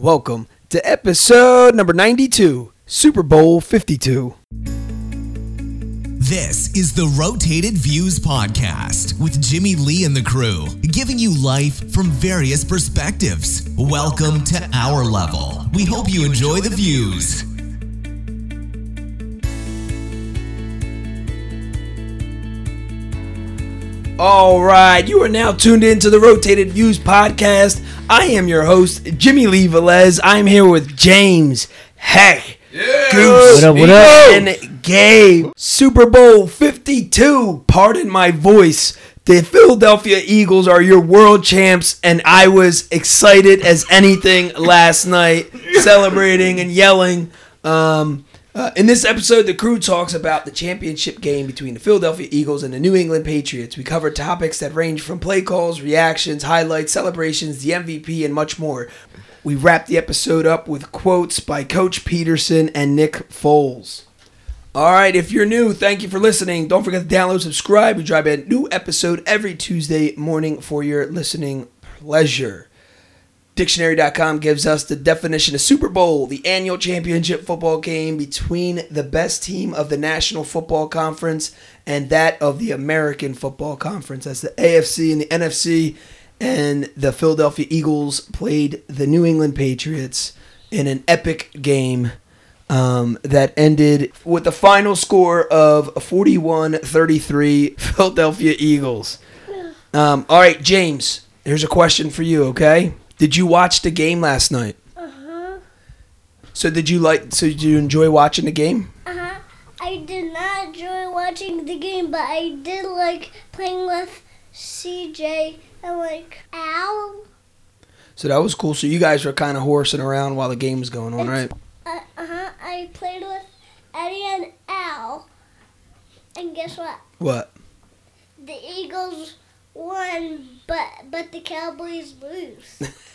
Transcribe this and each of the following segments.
Welcome to episode number 92, Super Bowl 52. This is the Rotated Views Podcast with Jimmy Lee and the crew, giving you life from various perspectives. Welcome to our level. We hope you enjoy the views. All right, you are now tuned in to the Rotated Views podcast. I am your host, Jimmy Lee Velez. I'm here with James Heck. Goose What up, what up? and Gabe. Super Bowl 52. Pardon my voice. The Philadelphia Eagles are your world champs, and I was excited as anything last night, celebrating and yelling. Um, uh, in this episode, the crew talks about the championship game between the Philadelphia Eagles and the New England Patriots. We cover topics that range from play calls, reactions, highlights, celebrations, the MVP, and much more. We wrap the episode up with quotes by Coach Pederson and Nick Foles. All right, if you're new, thank you for listening. Don't forget to download, subscribe. We drive a new episode every Tuesday morning for your listening pleasure. Dictionary.com gives us the definition of Super Bowl, the annual championship football game between the best team of the National Football Conference and that of the American Football Conference. That's the AFC and the NFC. And the Philadelphia Eagles played the New England Patriots in an epic game um, that ended with the final score of 41 33 Philadelphia Eagles. Um, all right, James, here's a question for you, okay? Did you watch the game last night? Uh-huh. So did you like so did you enjoy watching the game? Uh-huh. I did not enjoy watching the game, but I did like playing with CJ and like Al. So that was cool. So you guys were kind of horsing around while the game was going on, right? Uh, uh-huh. I played with Eddie and Al. And guess what? What? The Eagles won, but but the Cowboys lose.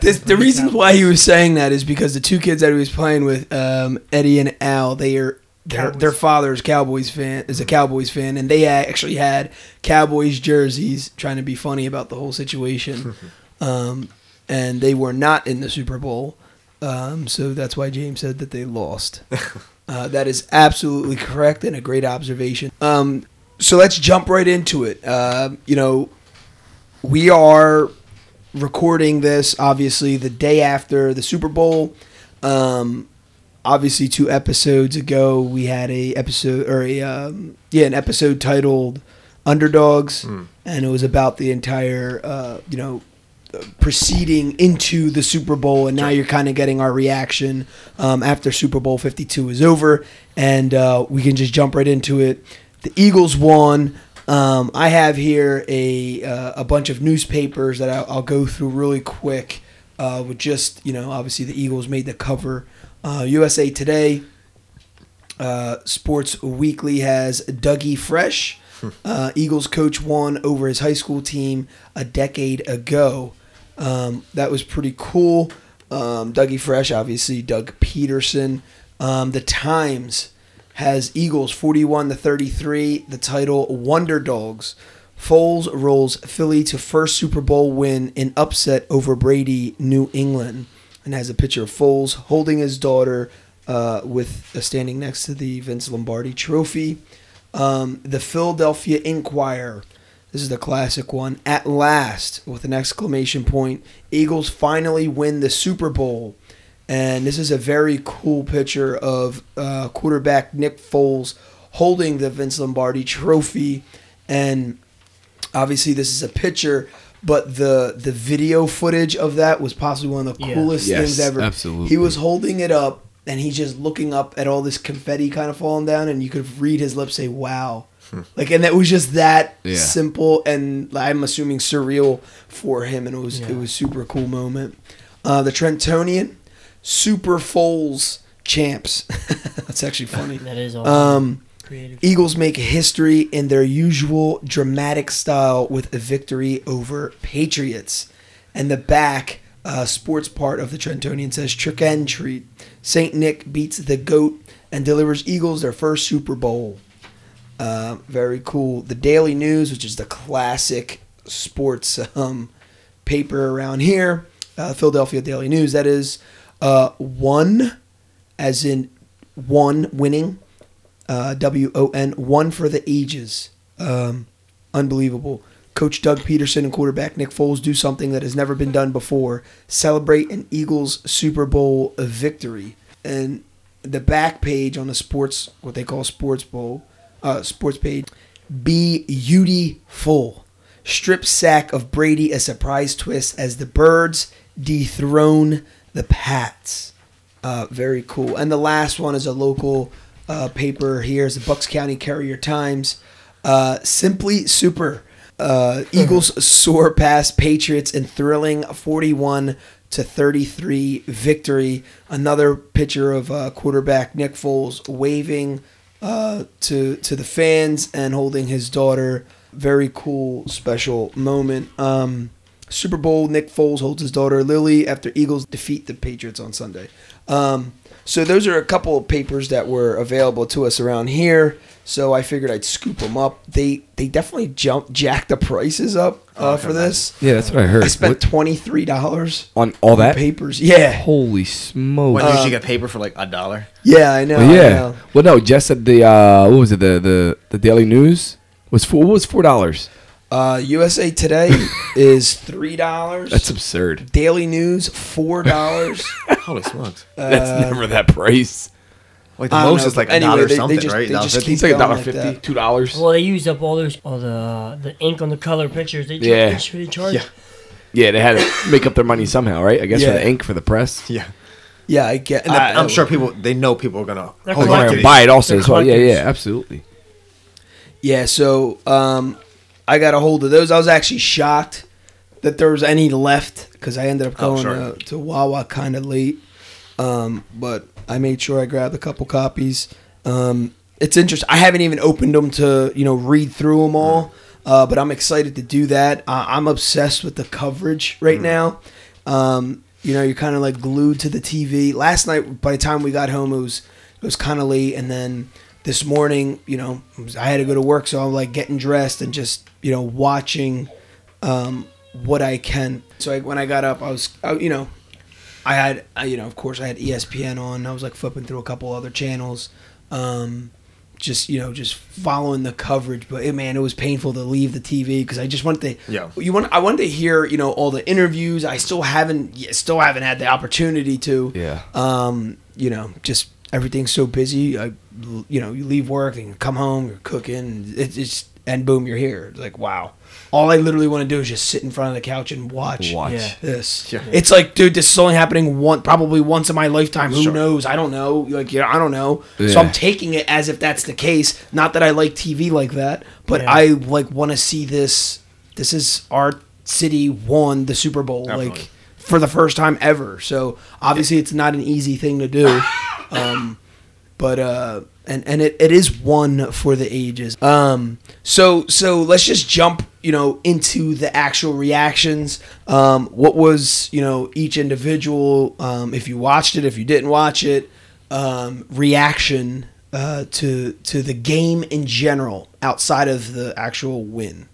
This, the reason why he was saying that is because the two kids that he was playing with, um, Eddie and Al, they are their, Cowboys. their father is Cowboys fan is a Cowboys fan, and they actually had Cowboys jerseys, trying to be funny about the whole situation, um, and they were not in the Super Bowl, um, so that's why James said that they lost. uh, that is absolutely correct and a great observation. Um, so let's jump right into it. Uh, you know, we are recording this obviously the day after the Super Bowl. Um, obviously, two episodes ago, we had a episode or a um, yeah an episode titled "Underdogs," and it was about the entire uh, you know proceeding into the Super Bowl, and now you're kind of getting our reaction um, after Super Bowl 52 is over, and uh, we can just jump right into it. The Eagles won. Um, I have here a uh, a bunch of newspapers that I'll, I'll go through really quick. Uh, with just you know, obviously the Eagles made the cover. Uh, USA Today, uh, Sports Weekly has Dougie Fresh. Uh, Eagles coach won over his high school team a decade ago. Um, that was pretty cool. Um, Dougie Fresh, obviously Doug Pederson. Um, the Times has Eagles 41 to 33. The title Wonder Dogs. Foles rolls Philly to first Super Bowl win in upset over Brady, New England, and has a picture of Foles holding his daughter uh, with uh, standing next to the Vince Lombardi Trophy. Um, the Philadelphia Inquirer. This is the classic one. At last, with an exclamation point, Eagles finally win the Super Bowl. And this is a very cool picture of uh, quarterback Nick Foles holding the Vince Lombardi trophy. And obviously, this is a picture, but the the video footage of that was possibly one of the Yeah. coolest Yes, things ever. absolutely. He was holding it up, and he's just looking up at all this confetti kind of falling down, and you could read his lips say, "Wow." Like, and it was just that Yeah. simple, and I'm assuming surreal for him, and it was Yeah. it was super cool moment. Uh, the Trentonian, Super Foles champs. That's actually funny. That is all Um, creative. Eagles make history in their usual dramatic style with a victory over Patriots. And the back uh, sports part of the Trentonian says trick and treat. St. Nick beats the GOAT and delivers Eagles their first Super Bowl. Uh, very cool. The Daily News, which is the classic sports um, paper around here. uh, Philadelphia Daily News. That is uh, one, as in one winning, uh, W O N, one for the ages. Um, unbelievable. Coach Doug Pederson and quarterback Nick Foles do something that has never been done before celebrate an Eagles Super Bowl victory. And the back page on the sports, what they call Sports Bowl, uh, sports page, beautiful. Strip sack of Brady, a surprise twist as the Birds dethrone the Pats. Uh, very cool. And the last one is a local uh, paper here is the Bucks County Courier Times. Uh, simply super. Uh, Eagles soar past Patriots in thrilling 41 to 33 victory. Another picture of uh, quarterback Nick Foles waving uh, to to the fans and holding his daughter. Very cool, special moment. Um, Super Bowl. Nick Foles holds his daughter Lily after Eagles defeat the Patriots on Sunday. Um, so those are a couple of papers that were available to us around here. So I figured I'd scoop them up. They they definitely jumped jacked the prices up uh, for this. Yeah, that's what I heard. I spent twenty three dollars on all that. papers. Yeah, Holy smoke! When Uh, you usually get paper for like a dollar. yeah, I know. Well, I yeah. know. Well, no, Jess said the uh, what was it? The the the Daily News was four. What was four dollars? Uh, USA Today is three dollars. That's absurd. Daily News four dollars. Holy smokes! That's never that price. Like the most know, is like but a anyway, dollar they- they something, just- right? they just keep It's like a dollar like fifty, that. two dollars. Well, they used up all those all the the ink on the color pictures. They Yeah. they, they charge. Yeah. Yeah, they had to make up their money somehow, right? I guess for the ink for the press. Yeah, yeah, I get. And I- the- I'm sure people they know people are gonna They're hold on gonna buy it also as well. Yeah, yeah, absolutely. Yeah, so um, I got a hold of those. I was actually shocked that there was any left because I ended up Oh, going sure. to, to Wawa kind of late. Um, but I made sure I grabbed a couple copies. Um, it's interesting. I haven't even opened them to you know read through them all, uh, but I'm excited to do that. Uh, I'm obsessed with the coverage right now. Um, you know, you're kind of like glued to the TV. Last night, by the time we got home, it was it was kind of late, and then this morning, you know, I had to go to work, so I'm like getting dressed and just you know watching um, what I can. So I, when I got up, I was I, you know I had I, you know of course I had ESPN on. I was like flipping through a couple other channels. Um, just you know, just following the coverage, but eh, man, it was painful to leave the TV because I just wanted to. Yeah. You want? I wanted to hear you know all the interviews. I still haven't, still haven't had the opportunity to. Yeah. Um, you know, just everything's so busy. I, you know, you leave work and you come home, you're cooking, and it's and boom, you're here. It's like wow. All I literally want to do is just sit in front of the couch and watch. Watch. Yeah. This. Yeah. It's like, dude, this is only happening one, probably once in my lifetime. Who Sure. knows? I don't know. Like, yeah, I don't know. So I'm taking it as if that's the case. Not that I like TV like that, but Yeah. I like want to see this. This is our city won the Super Bowl Definitely. like for the first time ever. So obviously, it's not an easy thing to do. Um, but uh and and it, it is one for the ages. Um so so let's just jump you know into the actual reactions. Um what was you know each individual um if you watched it if you didn't watch it um reaction uh to to the game in general outside of the actual win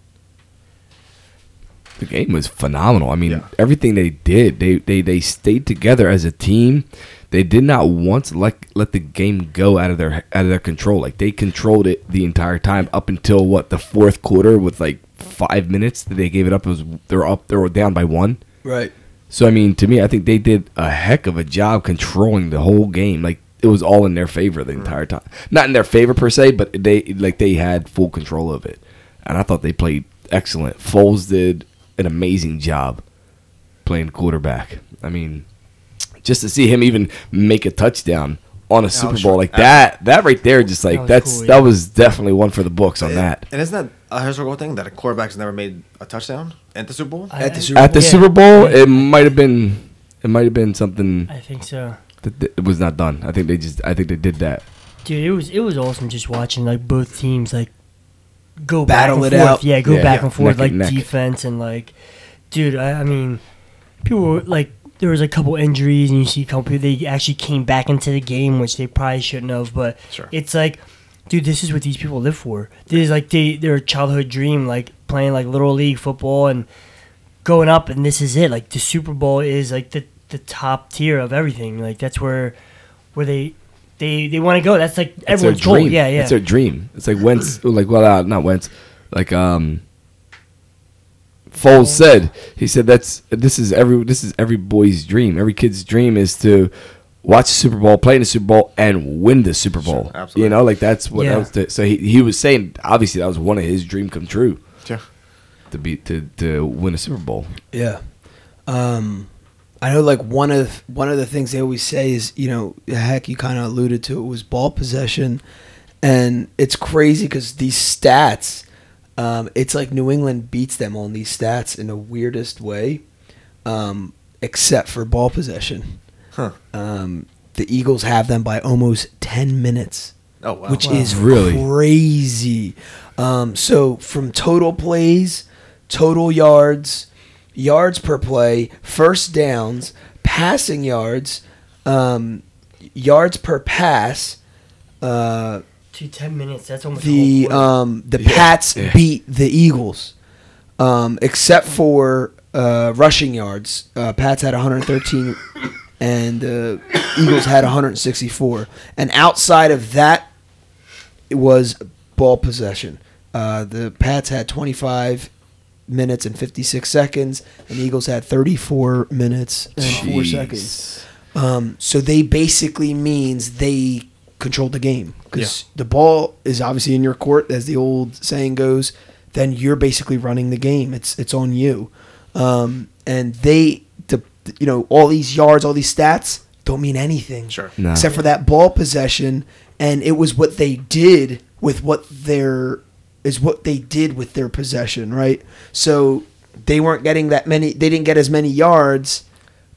The game was phenomenal. I mean, Yeah. everything they did, they, they they stayed together as a team. They did not once let let the game go out of their out of their control. Like they controlled it the entire time up until what the fourth quarter with like five minutes that they gave it up. It was they were up they were down by one. right So I mean, to me, I think they did a heck of a job controlling the whole game. Like it was all in their favor the entire time. Not in their favor per se, but they like they had full control of it, and I thought they played excellent. Foles did an amazing job playing quarterback. I mean, just to see him even make a touchdown on a Super sure. Bowl like that, that right there, just like was that's cool, that was definitely one for the books on that. And isn't that a historical thing that a quarterback's never made a touchdown at the Super Bowl? I- At the I- Super At the yeah. Super Bowl, it might have been it might have been something. I think so. that that it was not done. I think they just I think they did that. Dude, it was it was awesome just watching like both teams like go Battle back it and forth. out. Yeah, go Yeah. back Yeah. and forth Neck like and defense and like, dude. I, I mean, people were like there was a couple injuries and you see a couple people they actually came back into the game which they probably shouldn't have. But Sure. it's like, dude, this is what these people live for. This is like they their childhood dream, like playing like little league football and. going up, and this is it. Like the Super Bowl is like the the top tier of everything. Like that's where where they they they want to go. That's like It's their everyone's goal. dream. Yeah, yeah. It's their dream. It's like Wentz, like well, uh, not Wentz, like um. Foles said, he said that's this is every this is every boy's dream. Every kid's dream is to watch the Super Bowl, play in the Super Bowl, and win the Super Bowl. absolutely. You know, like that's what Yeah. that was. The, so he he was saying obviously that was one of his dream come true Yeah. to be to to win a Super Bowl. Yeah. Um, I know like one of one of the things they always say is you know heck you kind of alluded to it was ball possession, and it's crazy because these stats, um, it's like New England beats them on these stats in the weirdest way, um, except for ball possession. Huh. Um, the Eagles have them by almost ten minutes Oh wow. which Wow. is Really? crazy. Um, so from total plays, total yards, yards per play, first downs, passing yards, um, yards per pass. Uh, Two ten minutes. That's almost the whole um, the Pats yeah. beat the Eagles, um, except for uh, rushing yards. Uh, Pats had 113, and uh, Eagles had 164. And outside of that, it was ball possession. Uh, the Pats had 25 minutes and 56 seconds, and the Eagles had 34 minutes and four seconds. Um, so they basically means they controlled the game because Yeah. the ball is obviously in your court, as the old saying goes. Then you're basically running the game. It's it's on you, um, and they, the, you know, all these yards, all these stats don't mean anything Sure. No. except for that ball possession, and it was what they did with what their is what they did with their possession, right? So they weren't getting that many. They didn't get as many yards,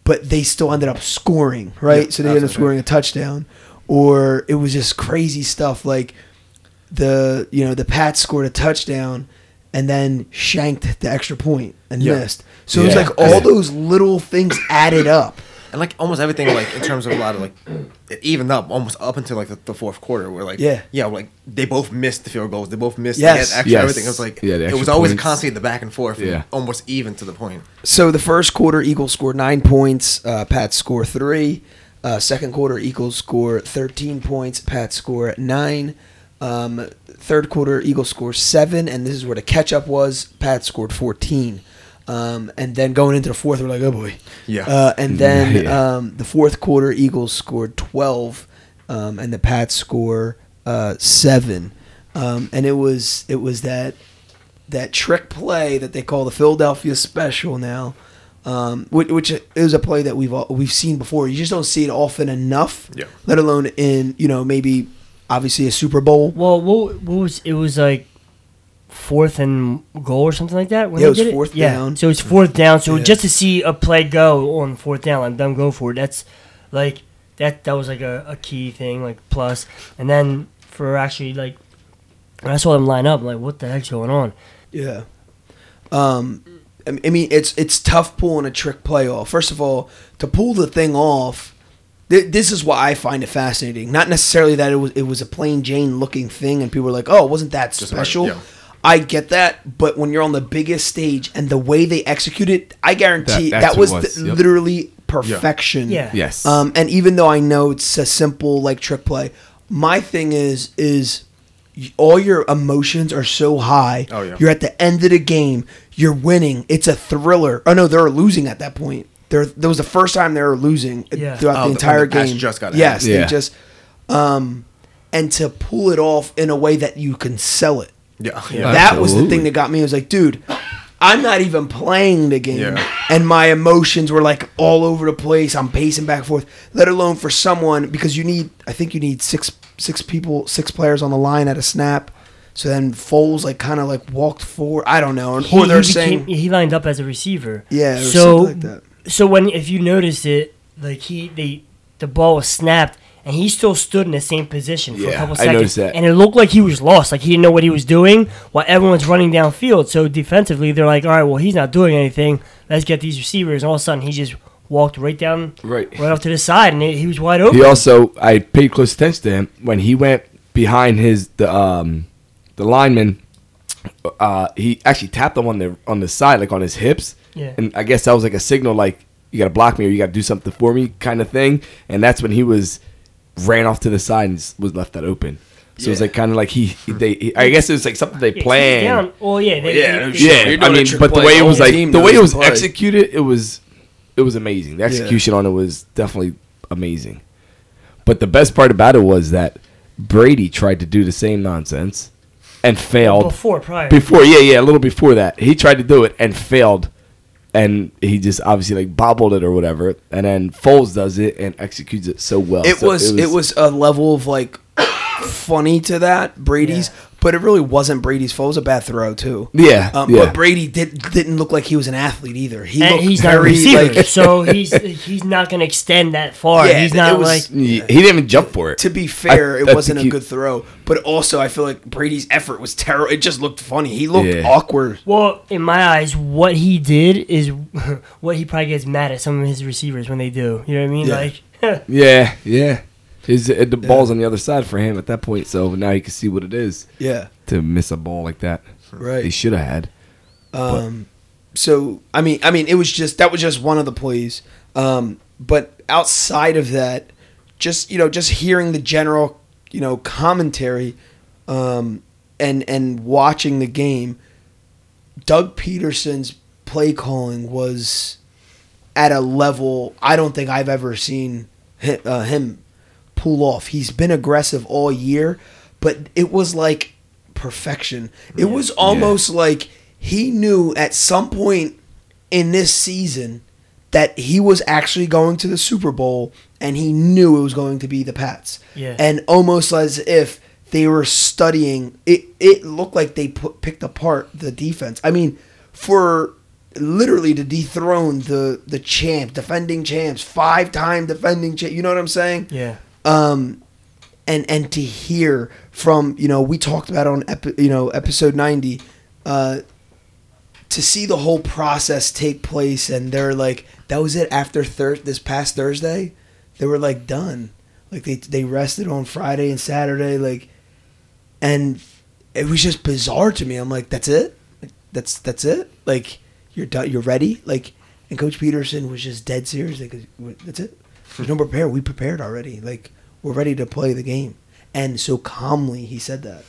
but they still ended up scoring, right? Yeah, so they ended up scoring a touchdown, or it was just crazy stuff like the you know the Pats scored a touchdown and then shanked the extra point and Yeah. missed. So it was like all those little things added up. And like almost everything, like in terms of a lot of like, it evened up almost up until like the, the fourth quarter, where like Yeah. yeah, like they both missed the field goals, they both missed Yes. the extra Yes. everything. It was like Yeah, the it extra was always points. constantly the back and forth, and Yeah. almost even to the point. So the first quarter, Eagles scored nine points. Uh, Pats score three. Uh, second quarter, Eagles score thirteen points. Pats score nine. Um, third quarter, Eagles score seven, and this is where the catch up was. Pats scored fourteen. Um, and then going into the fourth, we're like, oh boy. Yeah. Uh, and then Yeah. um, the fourth quarter, Eagles scored twelve, um, and the Pats score uh, seven. Um, and it was it was that that trick play that they call the Philadelphia Special now, um, which, which is a play that we've all, we've seen before. You just don't see it often enough. Yeah. Let alone in you know maybe obviously a Super Bowl. Well, what, what was it? Was like fourth and goal or something like that. When Yeah, they it was did fourth yeah. down. So it's fourth down. So Yeah. just to see a play go on fourth down, let them go for it. That's like that. That was like a, a key thing, like plus. And then for actually like, when I saw them line up. I'm like, what the heck's going on? Yeah. Um, I I mean, it's it's tough pulling a trick play off. First of all, to pull the thing off, this is why I find it fascinating. Not necessarily that it was it was a plain Jane looking thing, and people were like, "Oh, wasn't that special?" like, yeah. I get that, but when you're on the biggest stage and the way they execute it, I guarantee That- that, was, was, the- yep. literally perfection. Yeah. Yes. Um, and even though I know it's a simple like trick play, my thing is is all your emotions are so high. Oh, yeah. You're at the end of the game. You're winning. It's a thriller. Oh no, they're losing at that point. There, that was the first time they were losing uh, Yeah. throughout Oh, the entire the game. just got yes, ahead. they just, um, and to pull it off in a way that you can sell it. Yeah, Yeah. That was the thing that got me. I was like, dude, I'm not even playing the game, Yeah. and my emotions were like all over the place. I'm pacing back and forth. Let alone for someone because you need, I think you need six six people, six players on the line at a snap. So then Foles like kind of like walked forward. I don't know, or, He, or they're he saying, became, he lined up as a receiver. yeah, or so something like that. so when if you notice it, like he they the ball was snapped and he still stood in the same position for a Yeah, couple I seconds, noticed that. and it looked like he was lost, like he didn't know what he was doing while everyone's running downfield. So defensively, they're like, all right, well he's not doing anything. Let's get these receivers. And all of a sudden, he just walked right down, Right. right off to the side, and he he was wide open. He also, I paid close attention to him when he went behind his the um the lineman. Uh, he actually tapped him on the on the side, like on his hips, Yeah. and I guess that was like a signal, like you got to block me or you got to do something for me, kind of thing. And that's when he was ran off to the side and was left that open. So it was like kind of like he, they. He, I guess it was like something they Yeah, 'cause he was planned. down. Well, yeah, they, Yeah, they- no they- Yeah, You're I mean, but the way it was like the way it was play. executed, it was it was amazing. The execution on it was definitely amazing. But the best part about it was that Brady tried to do the same nonsense and failed before prior. before. Yeah, yeah, a little before that, he tried to do it and failed, and he just obviously like bobbled it or whatever. And then Foles does it and executes it so well. It So was it was a level of like funny to that Brady's, but it really wasn't Brady's fault. It was a bad throw too. yeah, Um, yeah. But Brady did didn't look like he was an athlete either. He and looked he's not a receiver, like. so he's he's not going to extend that far. Yeah, he's not was- like he, he didn't even jump for it. To be fair, I- it I wasn't a he- good throw, but also I feel like Brady's effort was terrible. It just looked funny. He looked Yeah. awkward. Well, in my eyes, what he did is what he probably gets mad at some of his receivers when they do. You know what I mean? Yeah. Like, Yeah, yeah. His the ball's on the other side for him at that point, so now he can see what it is Yeah, to miss a ball like that. Right? He should have had. Um, so I mean, I mean, it was just that was just one of the plays. Um, but outside of that, just you know, just hearing the general, you know, commentary, um, and and watching the game, Doug Pederson's play calling was at a level I don't think I've ever seen him, uh, him pull off. He's been aggressive all year, but it was like perfection. It was almost like he knew at some point in this season that he was actually going to the Super Bowl and he knew it was going to be the Pats. Yeah. And almost as if they were studying it it looked like they put, picked apart the defense. I mean, for literally to dethrone the the champ, defending champs, five-time defending champ, you know what I'm saying? yeah, um and and to hear from you know we talked about on epi- you know episode 90 uh to see the whole process take place and they're like that was it after thir- this past thursday? They were like done. Like they they rested on friday and saturday like and it was just bizarre to me. I'm like that's it? Like, that's that's it? Like you're done you're ready? Like and coach pederson was just dead serious. Like that's it? There's no prepare. We prepared already. Like we're ready to play the game and so calmly he said that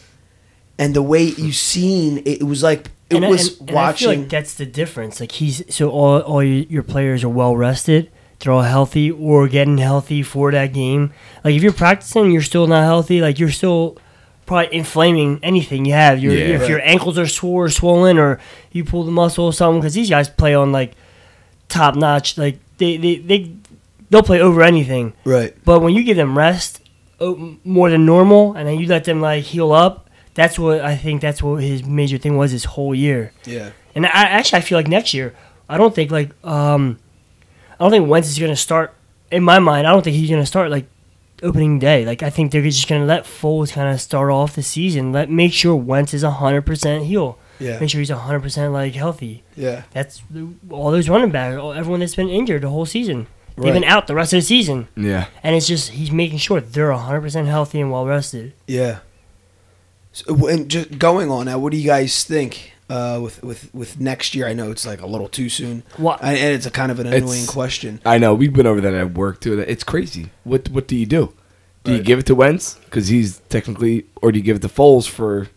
and the way you seen it, it was like it and, I- was and, and I feel watching like that's the difference. Like he's so all all your, your players are well rested. They're all healthy or getting healthy for that game. Like if you're practicing, you're still not healthy. Like you're still probably inflaming anything you have. Your Yeah. if your ankles are sore, or swollen, or you pull the muscle or something. Because these guys play on like top notch. Like they they they they'll play over anything. right But when you give them rest uh, more than normal, and then you let them like heal up, that's what I think. That's what his major thing was this whole year. yeah And I actually I feel like next year, I don't think like um, I don't think Wentz is gonna start. In my mind, I don't think he's gonna start like opening day. Like I think they're just gonna let Foles kind of start off the season. Let make sure Wentz is hundred percent heal. yeah Make sure he's hundred percent like healthy. yeah That's all those running backs, everyone that's been injured the whole season. They've been out the rest of the season, Yeah. and it's just he's making sure they're hundred percent healthy and well rested. Yeah. So, and just going on now, what do you guys think uh, with with with next year? I know it's like a little too soon, What? I, and it's a kind of an It's- annoying question. I know we've been over that at work too. It's crazy. What what do you do? Do you give it to Wentz because he's technically, or do you give it to Foles for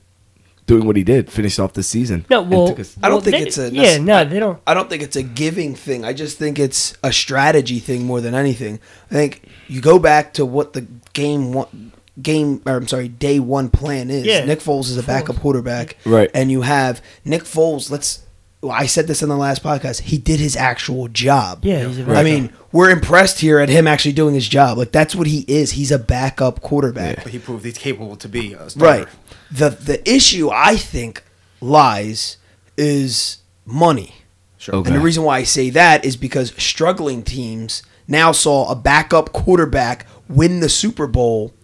doing what he did, finished off the season? No, well, took us- I don't well, think they- it's a yeah. No, they don't. I don't think it's a giving thing. I just think it's a strategy thing more than anything. I think you go back to what the game one game or I'm sorry, day one plan is. Yeah. Nick Foles is a backup quarterback. Right. And you have Nick Foles, let's well, I said this in the last podcast. He did his actual job. Yeah, he's a I backup. mean, we're impressed here at him actually doing his job. Like that's what he is. He's a backup quarterback. But he proved he's capable to be a starter. Right. The the issue I think lies is money. Sure. Okay. And the reason why I say that is because struggling teams now saw a backup quarterback win the Super Bowl.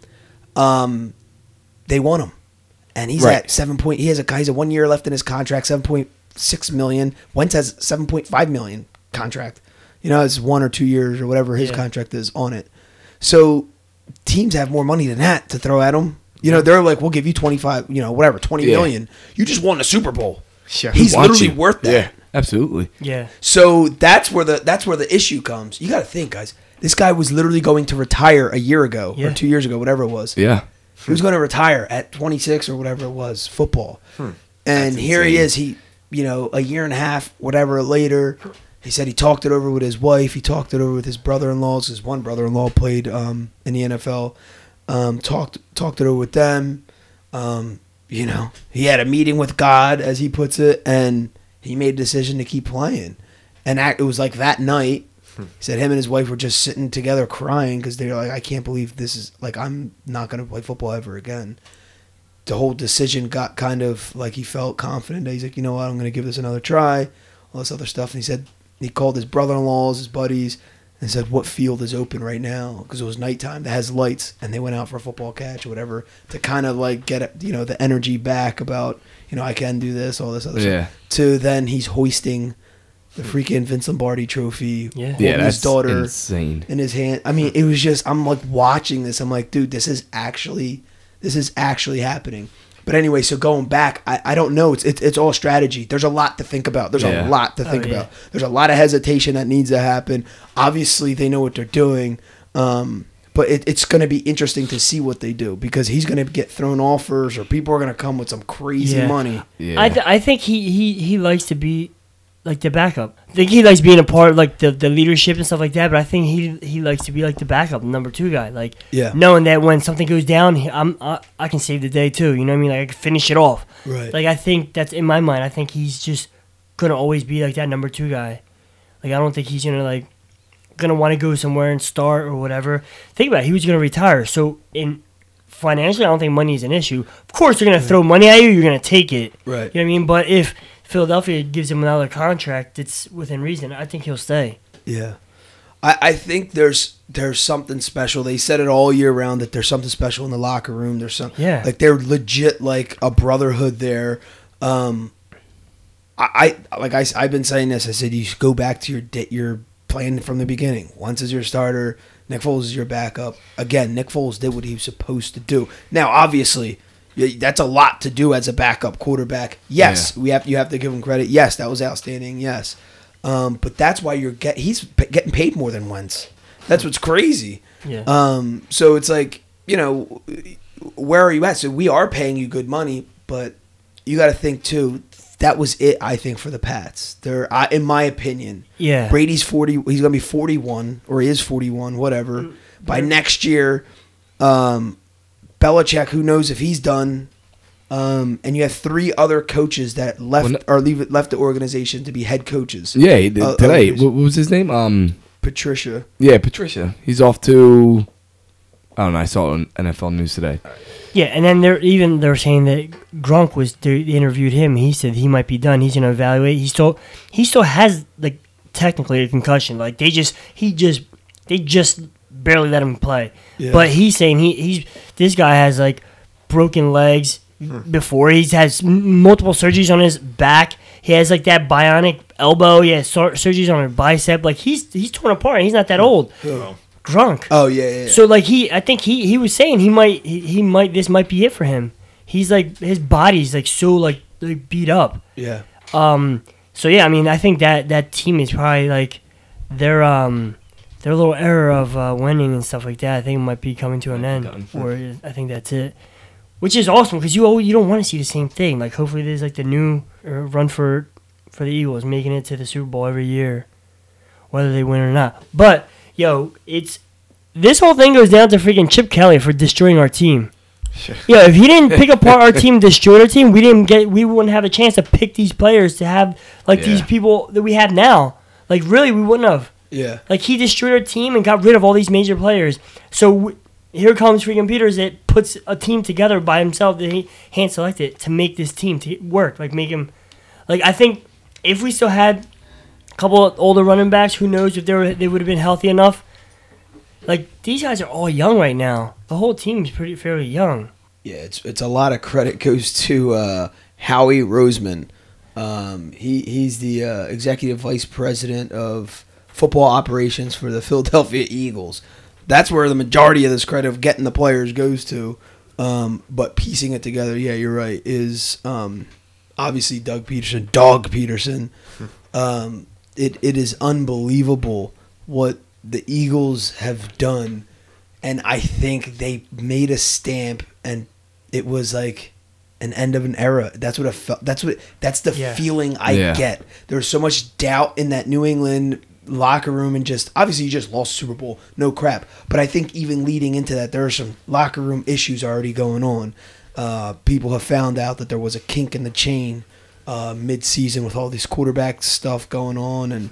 Um, they won him, and he's Right. at seven point. He has a he's a one year left in his contract, seven point six million. Wentz has seven point five million contract. You know, it's one or two years or whatever his Yeah. contract is on it. So teams have more money than that to throw at him. You know, they're like, we'll give you twenty five. You know, whatever, twenty Yeah. million. You just won the Super Bowl. Yeah. He's literally you. worth that. Yeah, Absolutely. Yeah. So that's where the that's where the issue comes. You got to think, guys. This guy was literally going to retire a year ago Yeah. or two years ago, whatever it was. Yeah. He was going to retire at 26 or whatever it was, football. And here he is. He, you know, a year and a half, whatever later, he said he talked it over with his wife. He talked it over with his brother-in-laws. His one brother-in-law played um, in the NFL. Um, talked talked it over with them. Um, you know, he had a meeting with God, as he puts it, and he made a decision to keep playing. And it was like that night. He said him and his wife were just sitting together crying because they're like, I can't believe this is like I'm not gonna play football ever again. The whole decision got kind of like he felt confident. that He's like, you know what, I'm gonna give this another try. All this other stuff, and he said he called his brother-in-laws, his buddies, and said, "What field is open right now?" Because it was nighttime that has lights, and they went out for a football catch or whatever to kind of like get you know the energy back about you know I can do this, all this other Yeah. stuff. To then he's hoisting the freaking Vince Lombardi trophy, Yeah. holding Yeah, that's his daughter insane. in his hand. I mean, it was just I'm like watching this. I'm like, dude, this is actually this is actually happening. But anyway, so going back, I, I don't know. It's, it's it's all strategy. There's a lot to think about. There's Yeah. a lot to Oh, think yeah. about. There's a lot of hesitation that needs to happen. Obviously, they know what they're doing. Um, but it, it's going to be interesting to see what they do because he's going to get thrown offers or people are going to come with some crazy Yeah. money. Yeah. I, th- I think he, he, he likes to be like the backup. I think he likes being a part of like the, the leadership and stuff like that. But I think he he likes to be like the backup, number two guy. Like Yeah. knowing that when something goes down, I'm I, I can save the day too. You know what I mean? Like I can finish it off. Right. Like I think that's in my mind. I think he's just gonna always be like that number two guy. Like I don't think he's gonna like gonna want to go somewhere and start or whatever. Think about it. He was gonna retire. So in financially, I don't think money is an issue. Of course, they're gonna throw money at you. You're gonna take it. Right. You know what I mean? But if Philadelphia gives him another contract, it's within reason. I think he'll stay. Yeah. I, I think there's there's something special. They said it all year round that there's something special in the locker room. There's some Yeah. like they're legit like a brotherhood there. Um I, I like I, have been saying this. I said you should go back to your your plan from the beginning. Wentz is your starter, Nick Foles is your backup. Again, Nick Foles did what he was supposed to do. Now, obviously, that's a lot to do as a backup quarterback. Yes, we have you have to give him credit. Yes, that was outstanding. Yes, um, but that's why you're get he's p- getting paid more than Wentz. That's what's crazy. Yeah. Um, so it's like you know, where are you at? So we are paying you good money, but you got to think too. That was it, I think, for the Pats. They're, I, in my opinion, Yeah. Brady's forty. He's gonna be forty-one, or he is forty-one, whatever. By next year, um, Belichick, who knows if he's done. Um, and you have three other coaches that left Well, or leave left the organization to be head coaches. yeah, he did Uh, today. others. What, what was his name? Um, Patricia. yeah, Patricia. He's off to. I don't know. I saw it on NFL News today. Yeah, and then they're even they're saying that Gronk was they interviewed him. He said he might be done. He's gonna evaluate. He still he still has like technically a concussion. Like they just he just they just barely let him play. Yeah. But he's saying he he's this guy has like broken legs before. He's has multiple surgeries on his back. He has like that bionic elbow. He has sur- surgeries on his bicep. Like he's he's torn apart. He's not that old. Drunk. Oh yeah, yeah. yeah. So like he, I think he he was saying he might he, he might this might be it for him. He's like his body's like so like, like beat up. yeah. Um. So yeah, I mean, I think that that team is probably like their um their little era of uh, winning and stuff like that. I think might be coming to an end, or I think that's it. Which is awesome because you always, you don't want to see the same thing. Like hopefully there's like the new uh, run for for the Eagles making it to the Super Bowl every year, whether they win or not. But yo, it's this whole thing goes down to freaking Chip Kelly for destroying our team. Yeah, if he didn't pick apart our team, destroy our team, we didn't get, we wouldn't have a chance to pick these players to have like these people that we have now. Like really, we wouldn't have. Yeah. Like he destroyed our team and got rid of all these major players. So w- here comes freaking Peters that puts a team together by himself that he hand selected to make this team to work. Like make him, like I think if we still had a couple of older running backs, who knows if they were they would have been healthy enough. Like these guys are all young right now. The whole team's pretty fairly young. Yeah, it's it's a lot of credit goes to uh, Howie Roseman. Um, he he's the uh, executive vice president of football operations for the Philadelphia Eagles. That's where the majority of this credit of getting the players goes to. Um, but piecing it together, yeah, you're right, is um, obviously Doug Pederson, Dog Pederson. Um, it it is unbelievable what the Eagles have done, and I think they made a stamp, and it was like an end of an era. That's what I felt. That's what that's the Yeah. feeling I Yeah. get. There was so much doubt in that New England locker room, and just obviously you just lost Super Bowl, no crap. But I think even leading into that, there are some locker room issues already going on. Uh, people have found out that there was a kink in the chain uh, mid-season with all this quarterback stuff going on, and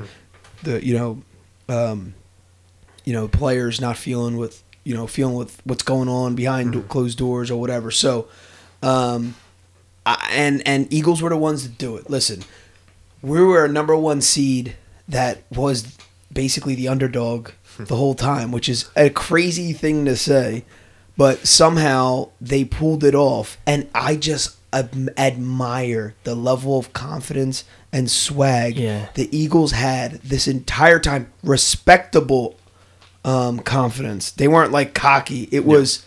the you know, um, you know, players not feeling with you know feeling with what's going on behind do- closed doors or whatever. So, um, I, and and Eagles were the ones to do it. Listen, we were a number one seed that was basically the underdog the whole time, which is a crazy thing to say, but somehow they pulled it off, and I just ad- admire the level of confidence and swag Yeah. the Eagles had this entire time. Respectable um, confidence. They weren't like cocky. It was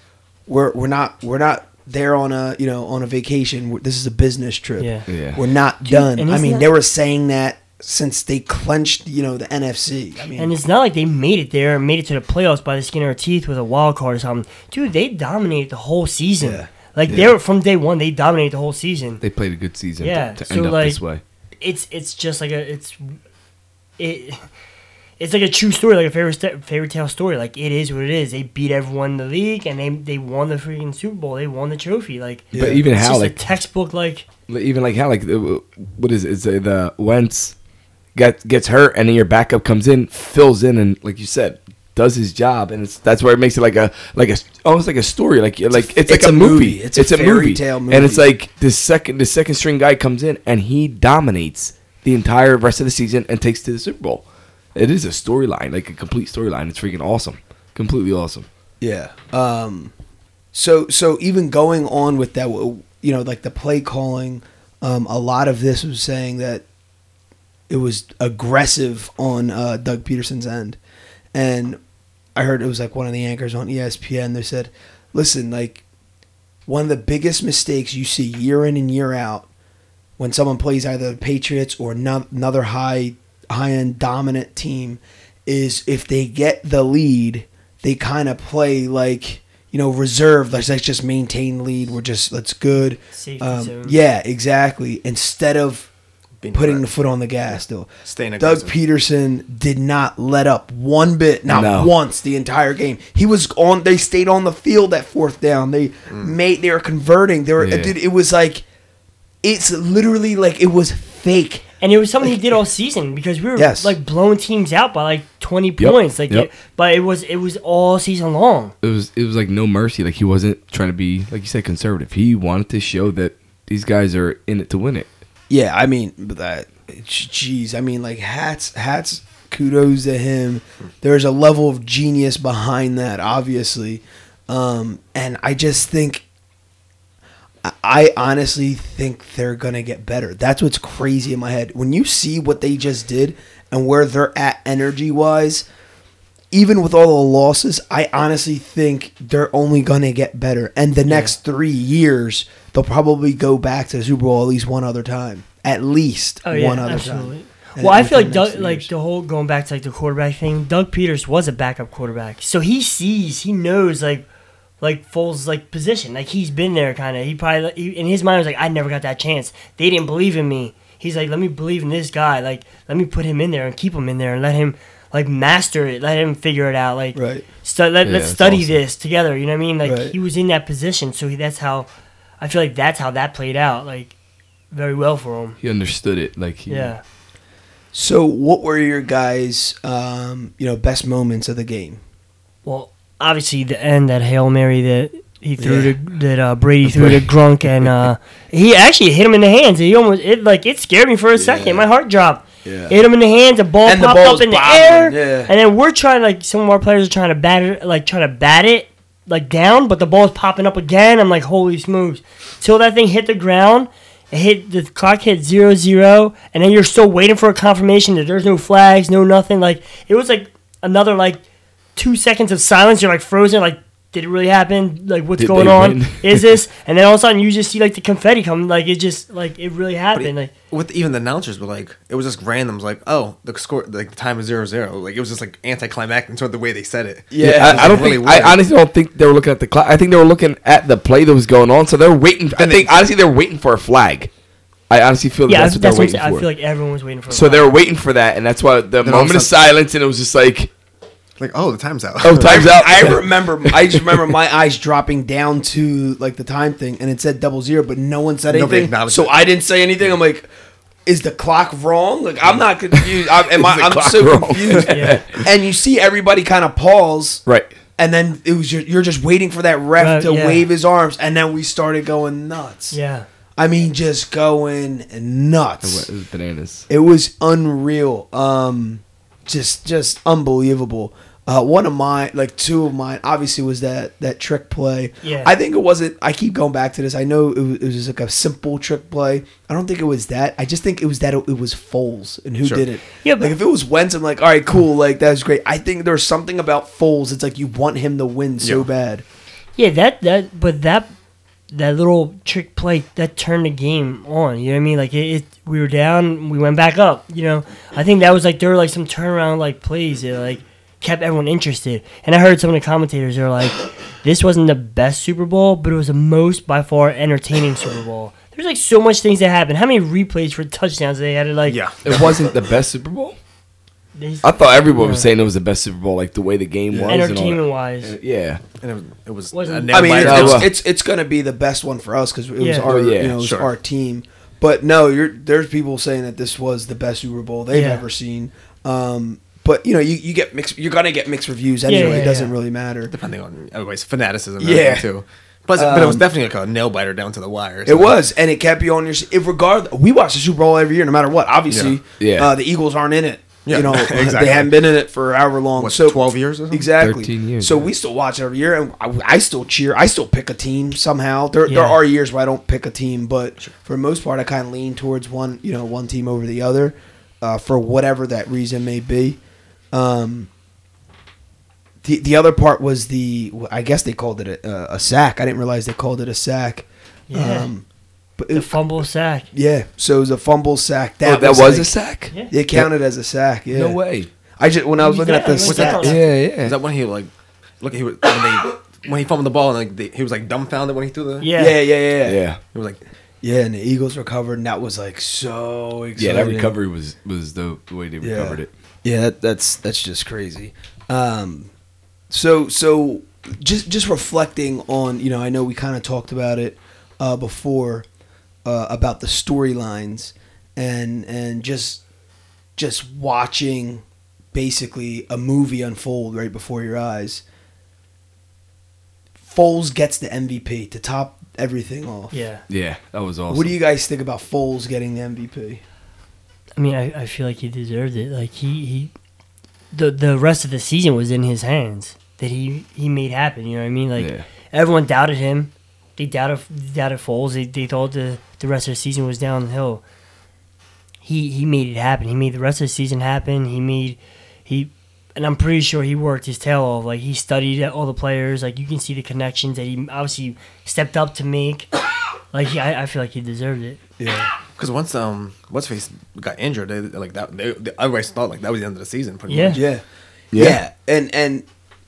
we're we're not we're not there on a you know on a vacation. We're- This is a business trip. Yeah. Yeah. We're not done. and I mean, that- they were saying that since they clenched you know the NFC. I mean, And it's not like they made it there and made it to the playoffs by the skin of their teeth with a wild card or something. Dude, they dominated the whole season. Yeah. Like they were from day one, they dominated the whole season. They played a good season Yeah, to, to so, end up like- this way. It's it's just like a it's it it's like a true story, like a fairy sta- fairy tale story. Like it is what it is. They beat everyone in the league and they they won the freaking Super Bowl. They won the trophy. Like But even it's how just like a textbook like Like, even like how like uh, what is it? It's, uh, the Wentz get, gets hurt and then your backup comes in, fills in, and like you said, does his job, and it's that's where it makes it like a like a almost like a story, like like it's, it's like a a movie. movie. It's a fairy tale and it's like the second the second string guy comes in and he dominates the entire rest of the season and takes to the Super Bowl. It is a storyline, like a complete storyline. It's freaking awesome, completely awesome. Yeah. Um, so so even going on with that, you know, like the play calling, um, a lot of this was saying that it was aggressive on uh, Doug Pederson's end, and I heard it was like one of the anchors on ESPN. They said, "Listen, like one of the biggest mistakes you see year in and year out when someone plays either the Patriots or no- another high high end dominant team is if they get the lead, they kind of play like you know reserved. Like let's just maintain lead. We're just that's good. Um, yeah, exactly. Instead of Being putting the foot on the gas, still. Staying Doug aggressive. Pederson did not let up one bit, not No. once the entire game. He was on. They stayed on the field at fourth down. They mm. made. They were converting. They were. Yeah. Dude, it was like, it's literally like it was fake. And it was something he did all season because we were Yes. like blowing teams out by like twenty Yep, points. Like, yep. it, but it was it was all season long. it was it was like no mercy. Like he wasn't trying to be like you said conservative. He wanted to show that these guys are in it to win it. Yeah, I mean, that. Jeez, I mean, like hats, hats. Kudos to him. There's a level of genius behind that, obviously, um, and I just think. I- honestly think they're gonna get better. That's what's crazy in my head. When you see what they just did and where they're at energy wise, even with all the losses, I honestly think they're only gonna get better. And the next three years, they'll probably go back to the Super Bowl at least one other time. At least Oh yeah, one other absolutely. time. Well, I feel like the Doug, like the whole going back to like the quarterback thing. Doug Peters was a backup quarterback, so he sees, he knows like like Foles' like position. Like he's been there, kind of. He probably he, in his mind was like, I never got that chance. They didn't believe in me. He's like, let me believe in this guy. Like let me put him in there and keep him in there and let him like master it. Let him figure it out. Like Right. stu- let, Yeah, let's study awesome. this together. You know what I mean? Like Right. he was in that position, so he, that's how. I feel like that's how that played out. Like very well for him. He understood it. Like he, Yeah. So, what were your guys' um, you know best moments of the game? Well, obviously the end that hail mary that he threw Yeah. to that uh, Brady threw to Gronk and uh, he actually hit him in the hands. He almost it like it scared me for a second. My heart dropped. Yeah. Hit him in the hands. The ball And the popped up in the air, yeah. and then we're trying like some of our players are trying to bat it, like trying to bat it like down, but the ball's popping up again. I'm like, holy smokes! Till that thing hit the ground. It hit the clock hit zero zero, and then you're still waiting for a confirmation that there's no flags, no nothing. Like it was like another like two seconds of silence. You're like frozen, like did it really happen? Like, what's Did going on? Is this? And then all of a sudden, you just see like the confetti come. Like it just like it really happened. it- like with even the announcers were like, it was just random. Like, oh, the score, like the time is zero zero. Like it was just like anticlimactic in sort of the way they said it. Yeah, It I, was, I don't like, really think. weird. I honestly don't think they were looking at the clock. I think they were looking at the play that was going on. So they're waiting. I think they- honestly they're waiting for a flag. I honestly feel yeah, that's what they're that's waiting saying. for. I feel like everyone was waiting for. a so they flag. were waiting for that, and that's why the Then moment of silence, and it was just like, like, oh, the time's out. oh, time's out. I remember. I just remember my eyes dropping down to like the time thing, and it said double zero, but no one said Nobody anything. So it. I didn't say anything. I'm like, is the clock wrong? Like I'm not confused. I'm, am I, I'm so wrong? confused. Yeah. And you see everybody kind of pause, right. and then it was just, you're just waiting for that ref Right, to yeah. wave his arms, and then we started going nuts. Yeah. I mean, just going nuts. It nuts. was bananas. It was unreal. Um, just just unbelievable. Uh, one of my like two of mine obviously was that that trick play. Yeah. I think it wasn't. I keep going back to this. I know it was, it was just like a simple trick play. I don't think it was that. I just think it was that it, it was Foles and who Sure. did it. Yeah, but- like if it was Wentz, I'm like, all right, cool, like that was great. I think there's something about Foles. It's like you want him to win so Yeah. bad. Yeah, that that but that that little trick play that turned the game on. You know what I mean? Like it, it we were down, we went back up. You know, I think that was like there were like some turnaround like plays that like kept everyone interested. And I heard some of the commentators they were like, "This wasn't the best Super Bowl, but it was the most by far entertaining Super Bowl." There's like so much things that happened. How many replays for touchdowns they had to like? yeah. It wasn't the best Super Bowl. I thought everyone was saying it was the best Super Bowl, like the way the game was. and all that. entertainment wise. Yeah. And it was, it was Wasn't- a I nail mean, biter. it's, it's, it's it's gonna be the best one for us because it was Yeah. our Oh, yeah, you know it was sure. our team. But no, you're there's people saying that this was the best Super Bowl they've Yeah. ever seen. Um, but you know, you, you get mixed. You're gonna get mixed reviews anyway. yeah, it doesn't yeah. really matter. depending on everybody's fanaticism. And Yeah. everything, too. But, but it was Um, definitely like a nail biter down to the wire. It was, and it kept you on your. If regard, we watch the Super Bowl every year, no matter what. Obviously, Yeah. Yeah. Uh, the Eagles aren't in it. Yeah, you know, exactly. they haven't been in it for however long. What, so 12 years or something? Exactly. 13 years, so yeah. we still watch every year, and I, I still cheer. I still pick a team somehow. There, there Yeah. are years where I don't pick a team, but for the most part, I kind of lean towards one, you know, one team over the other, uh, for whatever that reason may be. Um, the the other part was the I guess they called it a, a sack. I didn't realize they called it a sack. Yeah. Um, but the it, fumble sack. yeah, so it was a fumble sack. That, That, oh, that was, was, a sack. Yeah. It counted as a sack. Yeah. No way. I just when I was looking at the Yeah, that stats. Yeah, yeah. Is that when he like look he was when they when he fumbled the ball and like they, he was like dumbfounded when he threw the Yeah. Yeah, yeah, yeah, yeah. yeah. he was like Yeah, and the Eagles recovered, and that was like so exciting. Yeah, that recovery was was the, the way they Yeah. recovered it. Yeah, that, that's that's just crazy. Um, so so just just reflecting on, you know, I know we kind of talked about it uh, before uh, about the storylines and and just just watching basically a movie unfold right before your eyes. Foles gets the MVP to top everything off. Yeah. Yeah, that was awesome. What do you guys think about Foles getting the MVP? I mean, I, I feel like he deserved it. Like he, he the the rest of the season was in his hands that he he made happen. You know what I mean? Like Yeah. everyone doubted him. They doubted doubted Foles. They, they thought the the rest of the season was downhill. He he made it happen. He made the rest of the season happen. He made he. And I'm pretty sure he worked his tail off. Like he studied all the players. Like you can see the connections that he obviously stepped up to make. Like he, I, I feel like he deserved it. Yeah. Because once um what's face got injured they like that they, they everybody thought like that was the end of the season pretty Yeah. much. Yeah. Yeah. yeah. And and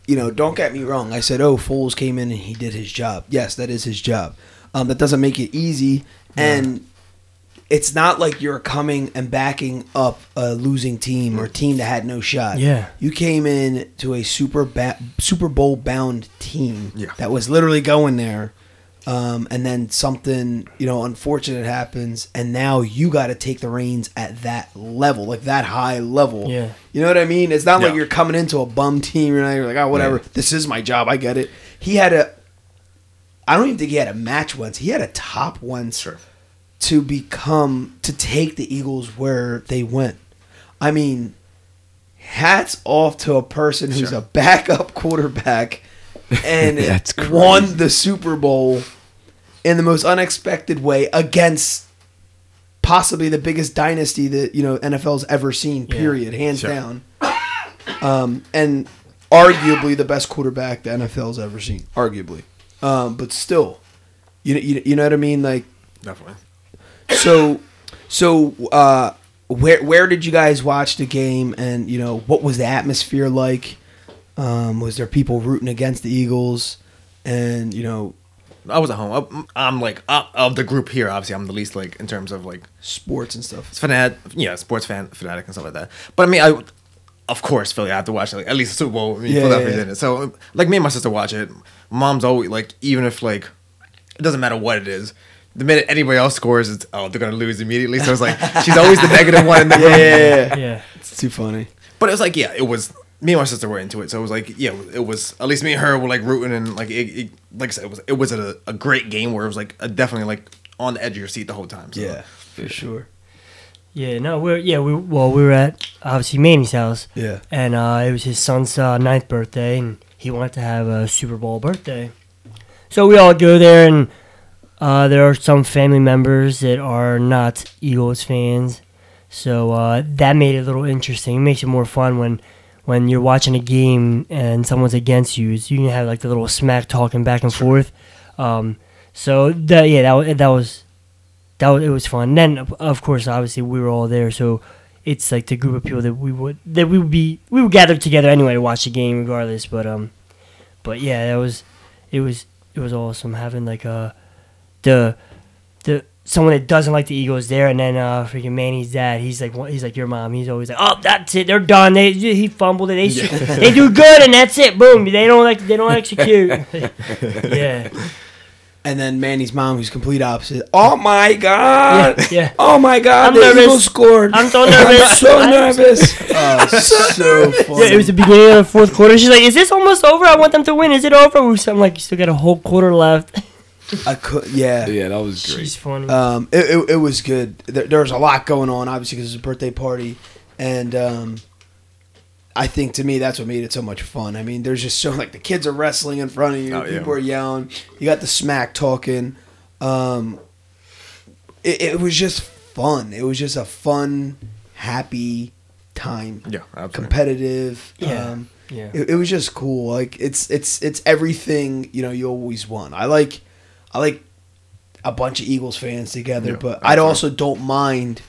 you know, don't get me wrong. I said, "Oh, Foles came in and he did his job." Yes, that is his job. Um, that doesn't make it easy, and it's not like you're coming and backing up a losing team or a team that had no shot. Yeah. you came in to a super ba- Super Bowl bound team Yeah. that was literally going there. Um, and then something you know unfortunate happens, and now you got to take the reins at that level, like that high level. Yeah. You know what I mean? It's not like you're coming into a bum team. You're, not, you're like, oh, whatever. Yeah. This is my job. I get it. He had a. I don't even think he had a match once. He had a top one Sure. to become to take the Eagles where they went. I mean, hats off to a person who's Sure. a backup quarterback and That's won the Super Bowl in the most unexpected way against possibly the biggest dynasty that you know NFL's ever seen. Yeah. Period, hands Sure. down. Um, and arguably the best quarterback the NFL's ever seen. Arguably, um, but still, you know, you, you know what I mean? Like, Definitely. so, so uh, where where did you guys watch the game, and you know what was the atmosphere like? Um, was there people rooting against the Eagles? And you know, I was at home. I'm, I'm like uh, of the group here. Obviously, I'm the least like in terms of like sports and stuff. fanat, yeah, sports fan, fanatic and stuff like that. But I mean, I of course Philly. I have to watch like at least the Super Bowl. I mean, Yeah, for that yeah, reason. So like me and my sister watch it. Mom's always like, even if like it doesn't matter what it is. The minute anybody else scores, it's oh they're gonna lose immediately. So it's like she's always the negative one in the room. Yeah, Yeah. it's too funny. But it was like yeah, it was me and my sister were into it. So it was like yeah, it was at least me and her were like rooting and like it, it like I said, it was it was a, a great game where it was like a, definitely like on the edge of your seat the whole time. So. Yeah, for sure. Yeah, no, we're yeah, we well, we were at obviously Manny's house, Yeah. and uh, it was his son's uh, ninth birthday, and he wanted to have a Super Bowl birthday. So we all go there, and uh, there are some family members that are not Eagles fans, so uh, that made it a little interesting. It makes it more fun when when you're watching a game and someone's against you. You can have like the little smack talking back and forth. Um, so that yeah, that wa- that was that was, it was fun. And then of- of course, obviously, we were all there, so it's like the group of people that we would that we would be we would gather together anyway to watch the game, regardless. But um, but yeah, that was it was it was awesome having like uh the the someone that doesn't like the Eagles there, and then uh freaking Manny's dad, he's like he's like your mom. He's always like, oh, that's it, they're done. They he fumbled it. They they do good, and that's it. Boom. They don't like they don't execute. yeah. And then Manny's mom, who's complete opposite. Oh my god! Yeah, yeah. Oh my god! I'm the nervous. Eagles scored. I'm so nervous. so nervous. oh, so funny. Yeah, it was the beginning of the fourth quarter. She's like, "Is this almost over? I want them to win. Is it over?" We- I'm like, "You still got a whole quarter left." I could, yeah. Yeah, that was great. She's funny. Um, it, it, it was good. There, there was a lot going on, obviously, because it's a birthday party, and um, I think to me that's what made it so much fun. I mean, there's just so like the kids are wrestling in front of you, Oh, yeah. people are yelling, you got the smack talking. Um, it, it was just fun. It was just a fun, happy time. Yeah, absolutely. competitive. Yeah. Um, yeah. it, it was just cool. Like it's it's it's everything you know you always want. I like I like a bunch of Eagles fans together, Yeah, but I absolutely. also don't mind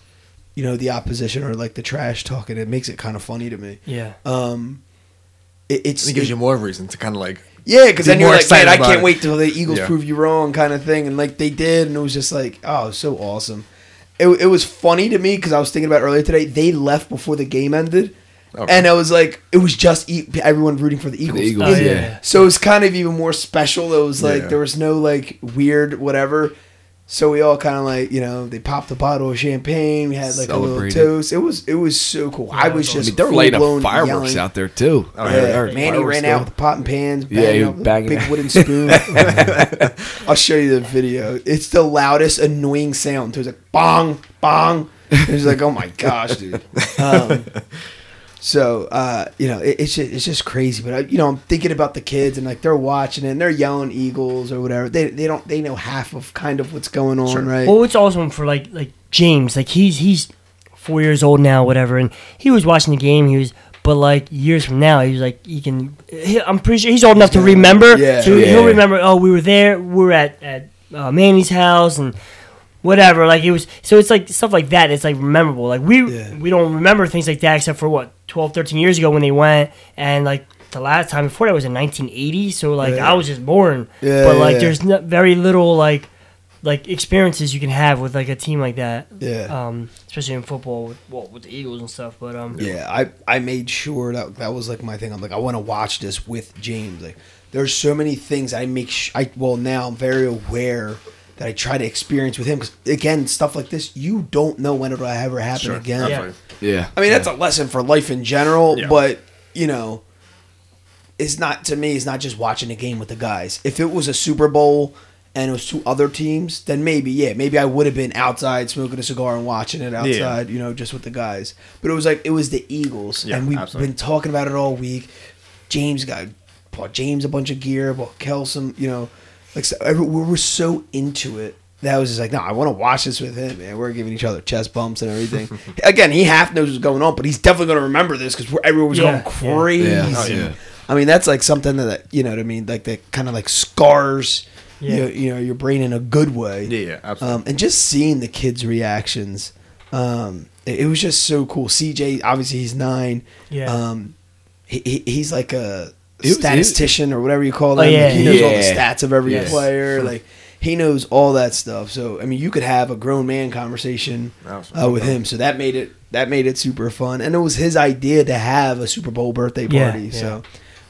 you know the opposition or like the trash talking. It makes it kind of funny to me. yeah. Um, it, it's It gives you more reason to kind of like yeah, because then you're like, man, excited I can't it." wait till the Eagles Yeah. prove you wrong, kind of thing. And like they did, and it was just like, oh, it was so awesome. It, it was funny to me because I was thinking about earlier today. They left before the game ended, Okay. and it was like it was just e- everyone rooting for the Eagles. Eagles, Oh, And yeah. So it was kind of even more special. It was like Yeah. there was no like weird whatever. So we all kind of like you know they popped a bottle of champagne. We had like a Celebrated. little toast. It was it was so cool. I was I just mean, they were lighting full-blown up fireworks yelling. out there too. Oh, Yeah, yeah, Manny fireworks ran still. out with the pot and pans. Yeah, banging he was banging big wooden spoon. I'll show you the video. It's the loudest annoying sound. It was like bong, bong. It was like, oh my gosh, dude. Um, so uh, you know, it, it's just, it's just crazy. But I, you know, I'm thinking about the kids and like they're watching it and they're yelling Eagles or whatever. They they don't they know half of kind of what's going on, right? Well, it's awesome for like like James. Like he's he's four years old now, whatever, and he was watching the game. He was, but like years from now, he's like he can. He, I'm pretty sure he's old enough to remember. Yeah. so he'll Yeah. remember. Oh, we were there. We were at at uh, Manny's house and. Whatever, like it was, so it's like stuff like that. It's like memorable. Like we Yeah. we don't remember things like that except for what 12, 13 years ago when they went, and like the last time before that was in 1980. So like Yeah. I was just born, Yeah, but like yeah. there's very little like like experiences you can have with like a team like that. Yeah. Um, especially in football with well, with the Eagles and stuff. But um, Yeah, I I made sure that that was like my thing. I'm like, I want to watch this with James. Like, there's so many things I make. Sh- I well now I'm very aware that I try to experience with him because again, stuff like this you don't know when it'll ever happen Sure, again. absolutely. Yeah. I mean, that's a lesson for life in general, Yeah. but you know, it's not to me. It's not just watching a game with the guys. If it was a Super Bowl and it was two other teams, then maybe yeah, maybe I would have been outside smoking a cigar and watching it outside, you know, just with the guys. But it was like it was the Eagles, Yeah, and we've absolutely. been talking about it all week. James got bought James a bunch of gear, bought Kel some, you know, like so, every- we were so into it. That I was just like, no, I want to watch this with him, man. We're giving each other chest bumps and everything. Again, he half knows what's going on, but he's definitely going to remember this because everyone was Yeah, going crazy. Yeah. Oh, yeah. I mean, that's like something that you know what I mean, like that kind of like scars. Yeah. You, you know your brain in a good way. Yeah, yeah, absolutely. Um, and just seeing the kids' reactions, um, it, it was just so cool. CJ, obviously, he's nine. Yeah. Um, he, he, he's like a He was- statistician or whatever you call Oh, that. yeah. he knows all the stats of every Yes. player. Like he knows all that stuff. So I mean, you could have a grown man conversation uh, with him. So that made it that made it super fun. And it was his idea to have a Super Bowl birthday party. yeah. So.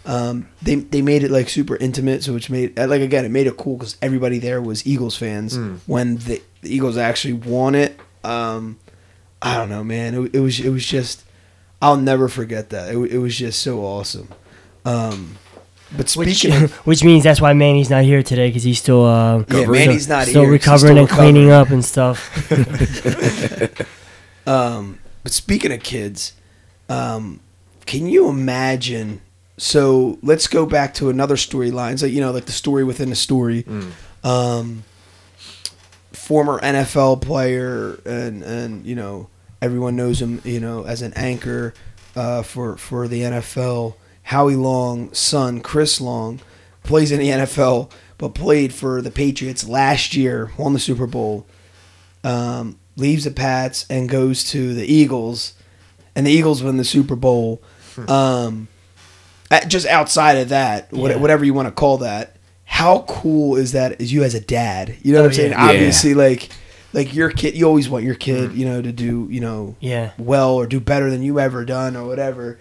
Um, they they made it like super intimate, so which made uh, like again it made it cool because everybody there was Eagles fans when the, the Eagles actually won it. Um, I don't know, man. It, it was it was just I'll never forget that. It, it was just so awesome. Um, but Which, speaking of which means that's why Manny's not here today because he's still uh, yeah, Manny's not still here. 'cause he's recovering still and cleaning up and stuff. Um, but speaking of kids, um, can you imagine? So let's go back to another storyline. So you know, like the story within a story. Um, former NFL player, and and you know everyone knows him. You know as an anchor uh, for for the NFL. Howie Long's son, Chris Long, plays in the NFL, but played for the Patriots last year. Won the Super Bowl um, leaves the Pats and goes to the Eagles, and the Eagles win the Super Bowl. Um, just outside of that, Yeah. whatever you want to call that, how cool is that? Is you as a dad? You know Oh, what I'm saying? yeah. Obviously, like like your kid, you always want your kid, you know, to do you know Yeah. well or do better than you ever done or whatever.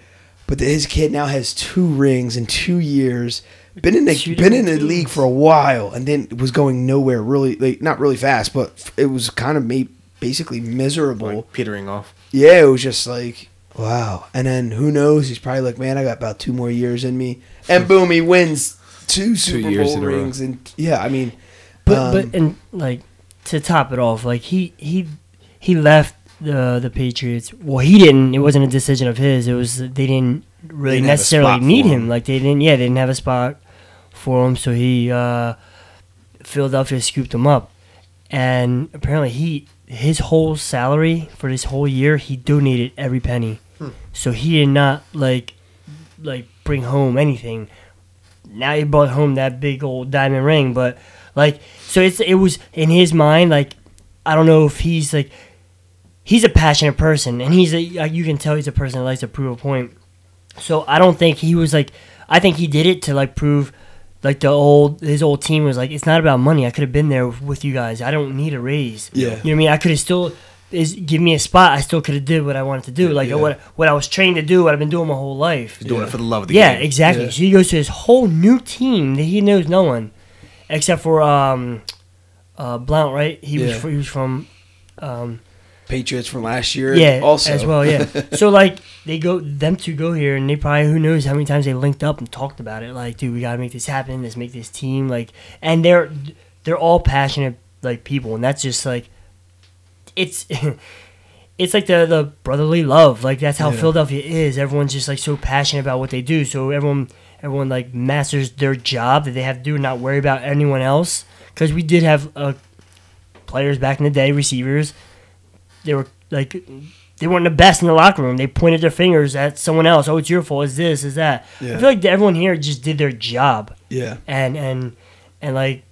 But that his kid now has two rings in two years. Been in the Two been in different the league for a while and then was going nowhere really like not really fast, but it was kind of made basically miserable. like petering off. Yeah, it was just like wow. And then who knows? He's probably like, man, I got about two more years in me, and boom, he wins two Super years Bowl in a row. rings. And yeah, I mean, But um, but and like to top it off, like he he he left the the Patriots. Well, he didn't. It wasn't a decision of his. It was they didn't really didn't necessarily need him. him. Like they didn't. Yeah, they didn't have a spot for him. So he uh, Philadelphia scooped him up, and apparently he his whole salary for this whole year he donated every penny. So he did not like like bring home anything. Now he brought home that big old diamond ring, but like so it's it was in his mind like I don't know if he's like he's a passionate person and he's a you can tell he's a person that likes to prove a point. So I don't think he was like I think he did it to like prove like the old his old team was like it's not about money. I could have been there with you guys. I don't need a raise. Yeah. You know what I mean? I could have still is give me a spot. I still could have did what I wanted to do. Like Yeah. what what I was trained to do, what I've been doing my whole life. He's doing Yeah. it for the love of the Yeah, game. exactly. Yeah. Exactly. So he goes to his whole new team that he knows no one, except for um, uh, Blount, right? He Yeah. was he was from um, Patriots from last year, yeah, also as well, yeah. so like they go them two go here, and they probably who knows how many times they linked up and talked about it. Like, dude, we gotta make this happen. Let's make this team. Like, and they're they're all passionate like people, and that's just like it's. It's like the, the brotherly love, like that's how Yeah. Philadelphia is. Everyone's just like so passionate about what they do. So everyone, everyone like masters their job that they have to do, and not worry about anyone else. Because we did have uh, players back in the day, receivers. They were like they weren't the best in the locker room. They pointed their fingers at someone else. Oh, it's your fault. Is this. Is that? Yeah. I feel like everyone here just did their job, yeah, and and and like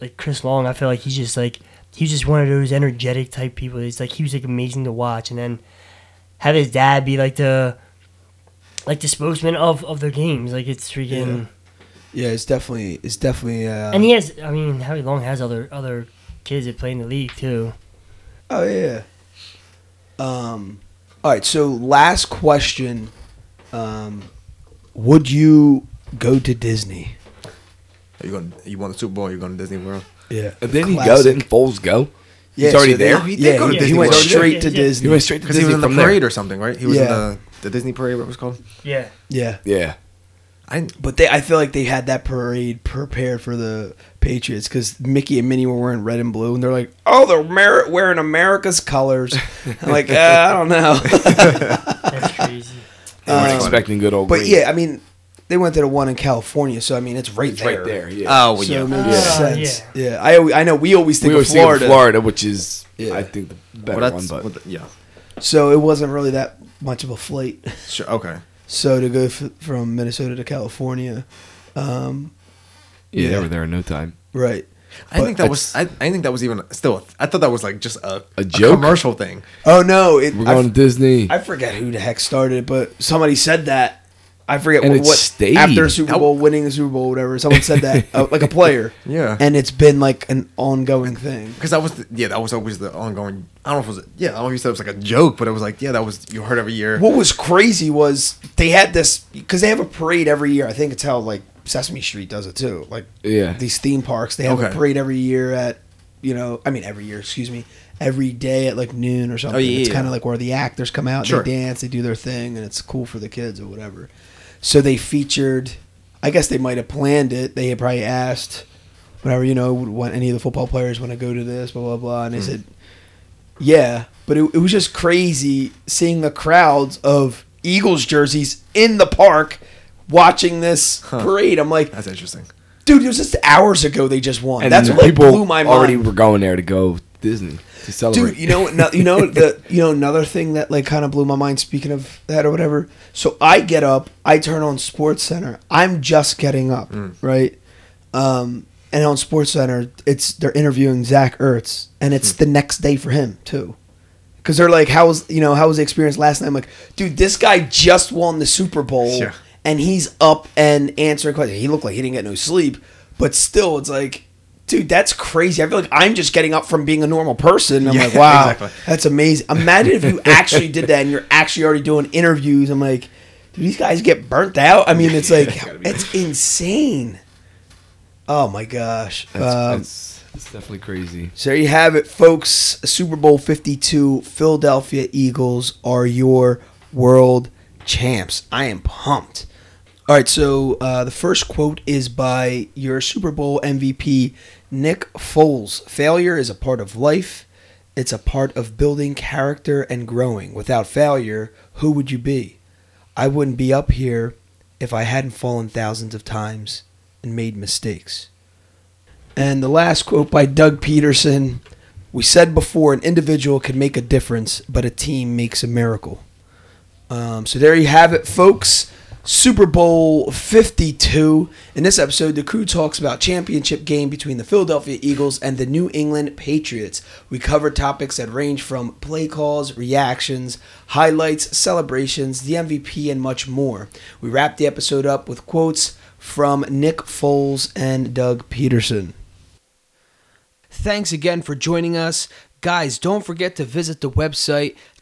like Chris Long, I feel like he's just like he's just one of those energetic type people. It's like he was like amazing to watch, and then have his dad be like the like the spokesman of of their games. Like it's freaking. yeah. It's definitely it's definitely uh, And he has, I mean, Howie Long has other other kids that play in the league too. Oh yeah. Um. All right. So last question. Um, would you go to Disney? Are you going? You won the Super Bowl. You're going to Disney World. Yeah. And then he go. Classic. Didn't Foles go? Yeah, He's already so there? He yeah, go to he, he went World. straight Yeah, to yeah. Disney. He went straight to Because Disney he was in the from there. parade or something, right? He was Yeah. in the the Disney parade. What it was called? Yeah. Yeah. Yeah. I But they, I feel like they had that parade prepared for the Patriots because Mickey and Minnie were wearing red and blue, and they're like, "Oh, they're Amer- wearing America's colors." I'm like, uh, I don't know. That's crazy. They weren't Um, expecting good old. but green. yeah, I mean, they went to the one in California, so I mean, it's right it's there. right there. Yeah. Oh, well, So yeah. it makes Yeah. sense. Yeah. I always, I know we always think we of Florida, think of Florida, which is Yeah. I think the better well, one. But what the- yeah. so it wasn't really that much of a flight. Sure. Okay. So to go f- from Minnesota to California, um, Yeah, Yeah. they were there in no time. right? I think that was. I, I think that was even still. I thought that was like just a, A joke? commercial thing. Oh no, it, We're I, going to Disney. I forget who the heck started it, but somebody said that. I forget And what, it what stayed. after Super Bowl, winning the Super Bowl, whatever. Someone said that, uh, like a player. Yeah. and it's been like an ongoing thing. Because that was the, yeah, that was always the ongoing. I don't know if it was yeah, I don't know if you said it was like a joke, but it was like yeah, that was you heard every year. What was crazy was they had this because they have a parade every year. I think it's how like Sesame Street does it too. Like Yeah. these theme parks, they have a parade every year at you know, I mean every year, excuse me, every day at like noon or something. Oh, yeah, it's yeah. kind of like where the actors come out, Sure. they dance, they do their thing, and it's cool for the kids or whatever. So they featured. I guess they might have planned it. They had probably asked, whatever you know, want any of the football players want to go to this, blah blah blah, and they hmm. said, yeah. But it, it was just crazy seeing the crowds of Eagles jerseys in the park watching this parade. I'm like, That's interesting. dude, it was just hours ago they just won. and That's what like, people blew my mind. already were going there to go Disney to celebrate. Dude, you know, no, you know the, you know another thing that like kind of blew my mind. Speaking of that or whatever, so I get up, I turn on Sports Center. I'm just getting up, right? Um, and on Sports Center, it's they're interviewing Zach Ertz, and it's the next day for him too, because they're like, "How was you know how was the experience last night?" I'm like, dude, this guy just won the Super Bowl, Yeah. And he's up and answering questions. He looked like he didn't get no sleep, but still, it's like. Dude, that's crazy. I feel like I'm just getting up from being a normal person. I'm Yeah, like, wow, exactly. that's amazing. Imagine if you actually did that and you're actually already doing interviews. I'm like, do these guys get burnt out? I mean, it's like, it's insane. Oh my gosh. that's, Um, that's, that's definitely crazy. so there you have it, folks. Super Bowl 52, Philadelphia Eagles are your world champs. I am pumped. All right, so uh, the first quote is by your Super Bowl MVP, Nick Foles. Failure is a part of life, it's a part of building character and growing. Without failure, who would you be? I wouldn't be up here if I hadn't fallen thousands of times and made mistakes. And the last quote by Doug Pederson We said before an individual can make a difference, but a team makes a miracle. Um, so there you have it, folks. Super Bowl 52. In this episode, the crew talks about championship game between the Philadelphia Eagles and the New England Patriots. We cover topics that range from play calls, reactions, highlights, celebrations, the MVP, and much more. We wrap the episode up with quotes from Nick Foles and Doug Pederson. Thanks again for joining us. Guys, don't forget to visit the website,